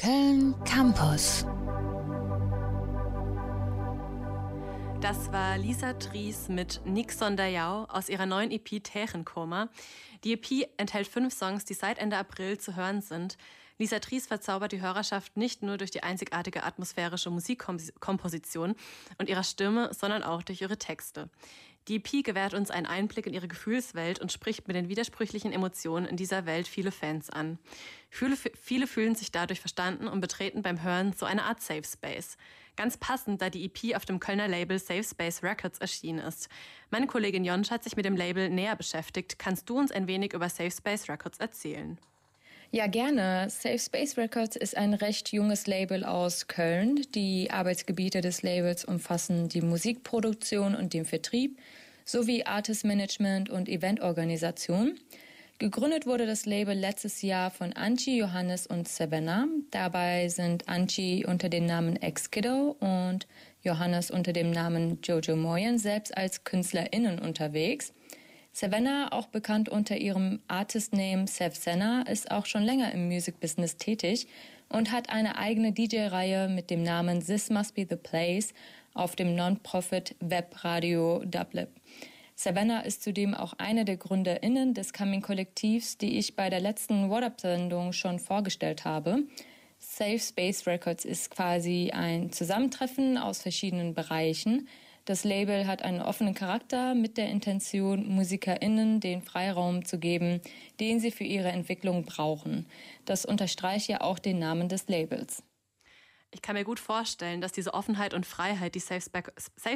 Köln Campus. Das war Lisa Tries mit Nick Sondayau aus ihrer neuen EP Tärenkoma. Die EP enthält fünf Songs, die seit Ende April zu hören sind. Lisa Tries verzaubert die Hörerschaft nicht nur durch die einzigartige atmosphärische Musikkomposition und ihrer Stimme, sondern auch durch ihre Texte. Die EP gewährt uns einen Einblick in ihre Gefühlswelt und spricht mit den widersprüchlichen Emotionen in dieser Welt viele Fans an. Viele, viele fühlen sich dadurch verstanden und betreten beim Hören so eine Art Safe Space. Ganz passend, da die EP auf dem Kölner Label Safe Space Records erschienen ist. Meine Kollegin Jonsch hat sich mit dem Label näher beschäftigt. Kannst du uns ein wenig über Safe Space Records erzählen? Ja, gerne. Safe Space Records ist ein recht junges Label aus Köln. Die Arbeitsgebiete des Labels umfassen die Musikproduktion und den Vertrieb sowie Artist Management und Eventorganisation. Gegründet wurde das Label letztes Jahr von Anchi, Johannes und Savannah. Dabei sind Anchi unter dem Namen Ex-Kiddo und Johannes unter dem Namen Jojo Moyen selbst als KünstlerInnen unterwegs. Savannah, auch bekannt unter ihrem Artist-Name Sev Senna, ist auch schon länger im Music-Business tätig und hat eine eigene DJ-Reihe mit dem Namen This Must Be the Place auf dem Non-Profit Webradio Dublip. Savannah ist zudem auch eine der GründerInnen des Coming-Kollektivs, die ich bei der letzten What-Up-Sendung schon vorgestellt habe. Safe Space Records ist quasi ein Zusammentreffen aus verschiedenen Bereichen – das Label hat einen offenen Charakter mit der Intention, MusikerInnen den Freiraum zu geben, den sie für ihre Entwicklung brauchen. Das unterstreicht ja auch den Namen des Labels. Ich kann mir gut vorstellen, dass diese Offenheit und Freiheit, die Safe,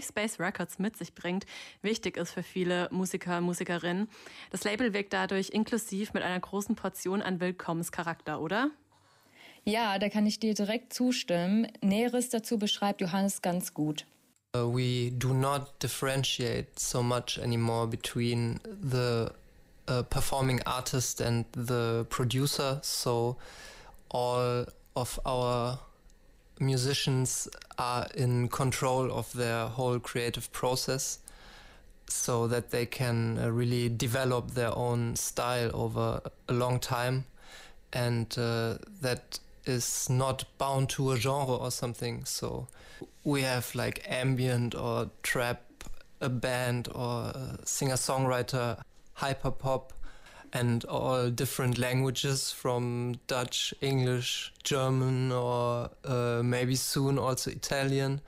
Space Records mit sich bringt, wichtig ist für viele Musiker, Musikerinnen. Das Label wirkt dadurch inklusiv mit einer großen Portion an Willkommenscharakter, oder? Ja, da kann ich dir direkt zustimmen. Näheres dazu beschreibt Johannes ganz gut. Uh, we do not differentiate so much anymore between the uh, performing artist and the producer. So all of our musicians are in control of their whole creative process so that they can uh, really develop their own style over a long time and uh, that is not bound to a genre or something. So we have like ambient or trap, a band or singer songwriter, hyper pop, and all different languages from Dutch, English, German, or uh, maybe soon also Italian.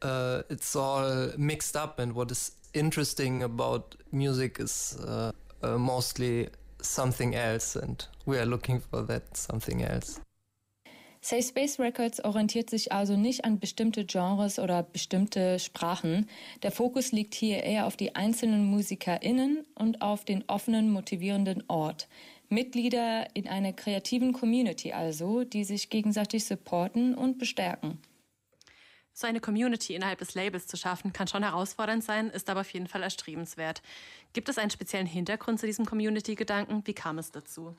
Uh, it's all mixed up, and what is interesting about music is uh, uh mostly something else, and we are looking for that something else. Safe Space Records orientiert sich also nicht an bestimmte Genres oder bestimmte Sprachen. Der Fokus liegt hier eher auf die einzelnen MusikerInnen und auf den offenen, motivierenden Ort. Mitglieder in einer kreativen Community also, die sich gegenseitig supporten und bestärken. So eine Community innerhalb des Labels zu schaffen, kann schon herausfordernd sein, ist aber auf jeden Fall erstrebenswert. Gibt es einen speziellen Hintergrund zu diesem Community-Gedanken? Wie kam es dazu?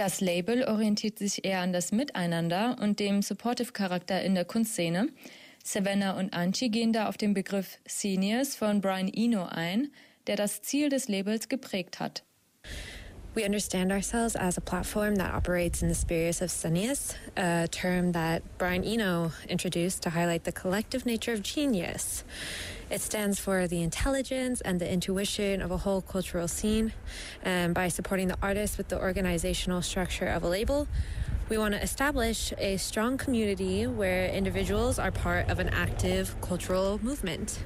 Das Label orientiert sich eher an das Miteinander und dem Supportive-Charakter in der Kunstszene. Savannah und Anchi gehen da auf den Begriff Seniors von Brian Eno ein, der das Ziel des Labels geprägt hat. We understand ourselves as a platform that operates in the spirit of Senius, a term that Brian Eno introduced to highlight the collective nature of genius. It stands for the intelligence and the intuition of a whole cultural scene. And by supporting the artist with the organizational structure of a label, we want to establish a strong community where individuals are part of an active cultural movement.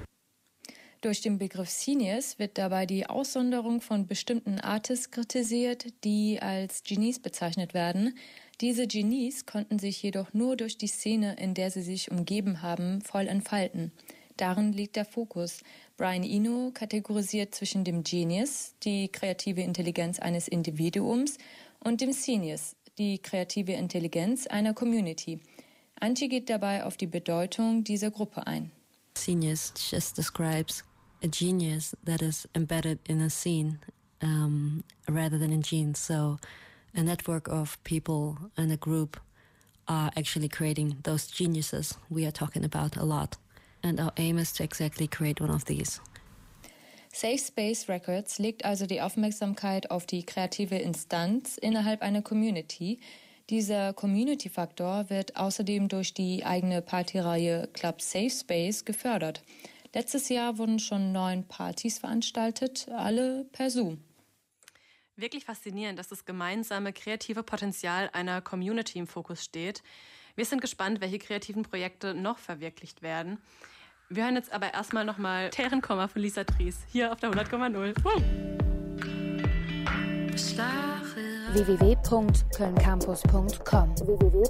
Durch den Begriff Seniors wird dabei die Aussonderung von bestimmten Artists kritisiert, die als Genies bezeichnet werden. Diese Genies konnten sich jedoch nur durch die Szene, in der sie sich umgeben haben, voll entfalten. Darin liegt der Fokus. Brian Eno kategorisiert zwischen dem Genius, die kreative Intelligenz eines Individuums, und dem Senius, die kreative Intelligenz einer Community. Antje geht dabei auf die Bedeutung dieser Gruppe ein. Genius just describes a genius that is embedded in a scene um, rather than in genes. So a network of people and a group are actually creating those geniuses we are talking about a lot. and our aim is to exactly create one of these. Safe Space Records legt also die Aufmerksamkeit auf die kreative Instanz innerhalb einer Community, Dieser Community-Faktor wird außerdem durch die eigene Partyreihe Club Safe Space gefördert. Letztes Jahr wurden schon neun Partys veranstaltet, alle per Zoom. Wirklich faszinierend, dass das gemeinsame kreative Potenzial einer Community im Fokus steht. Wir sind gespannt, welche kreativen Projekte noch verwirklicht werden. Wir hören jetzt aber erstmal nochmal Terrenkomma von Lisa Tries hier auf der 100,0. www.kölncampus.com www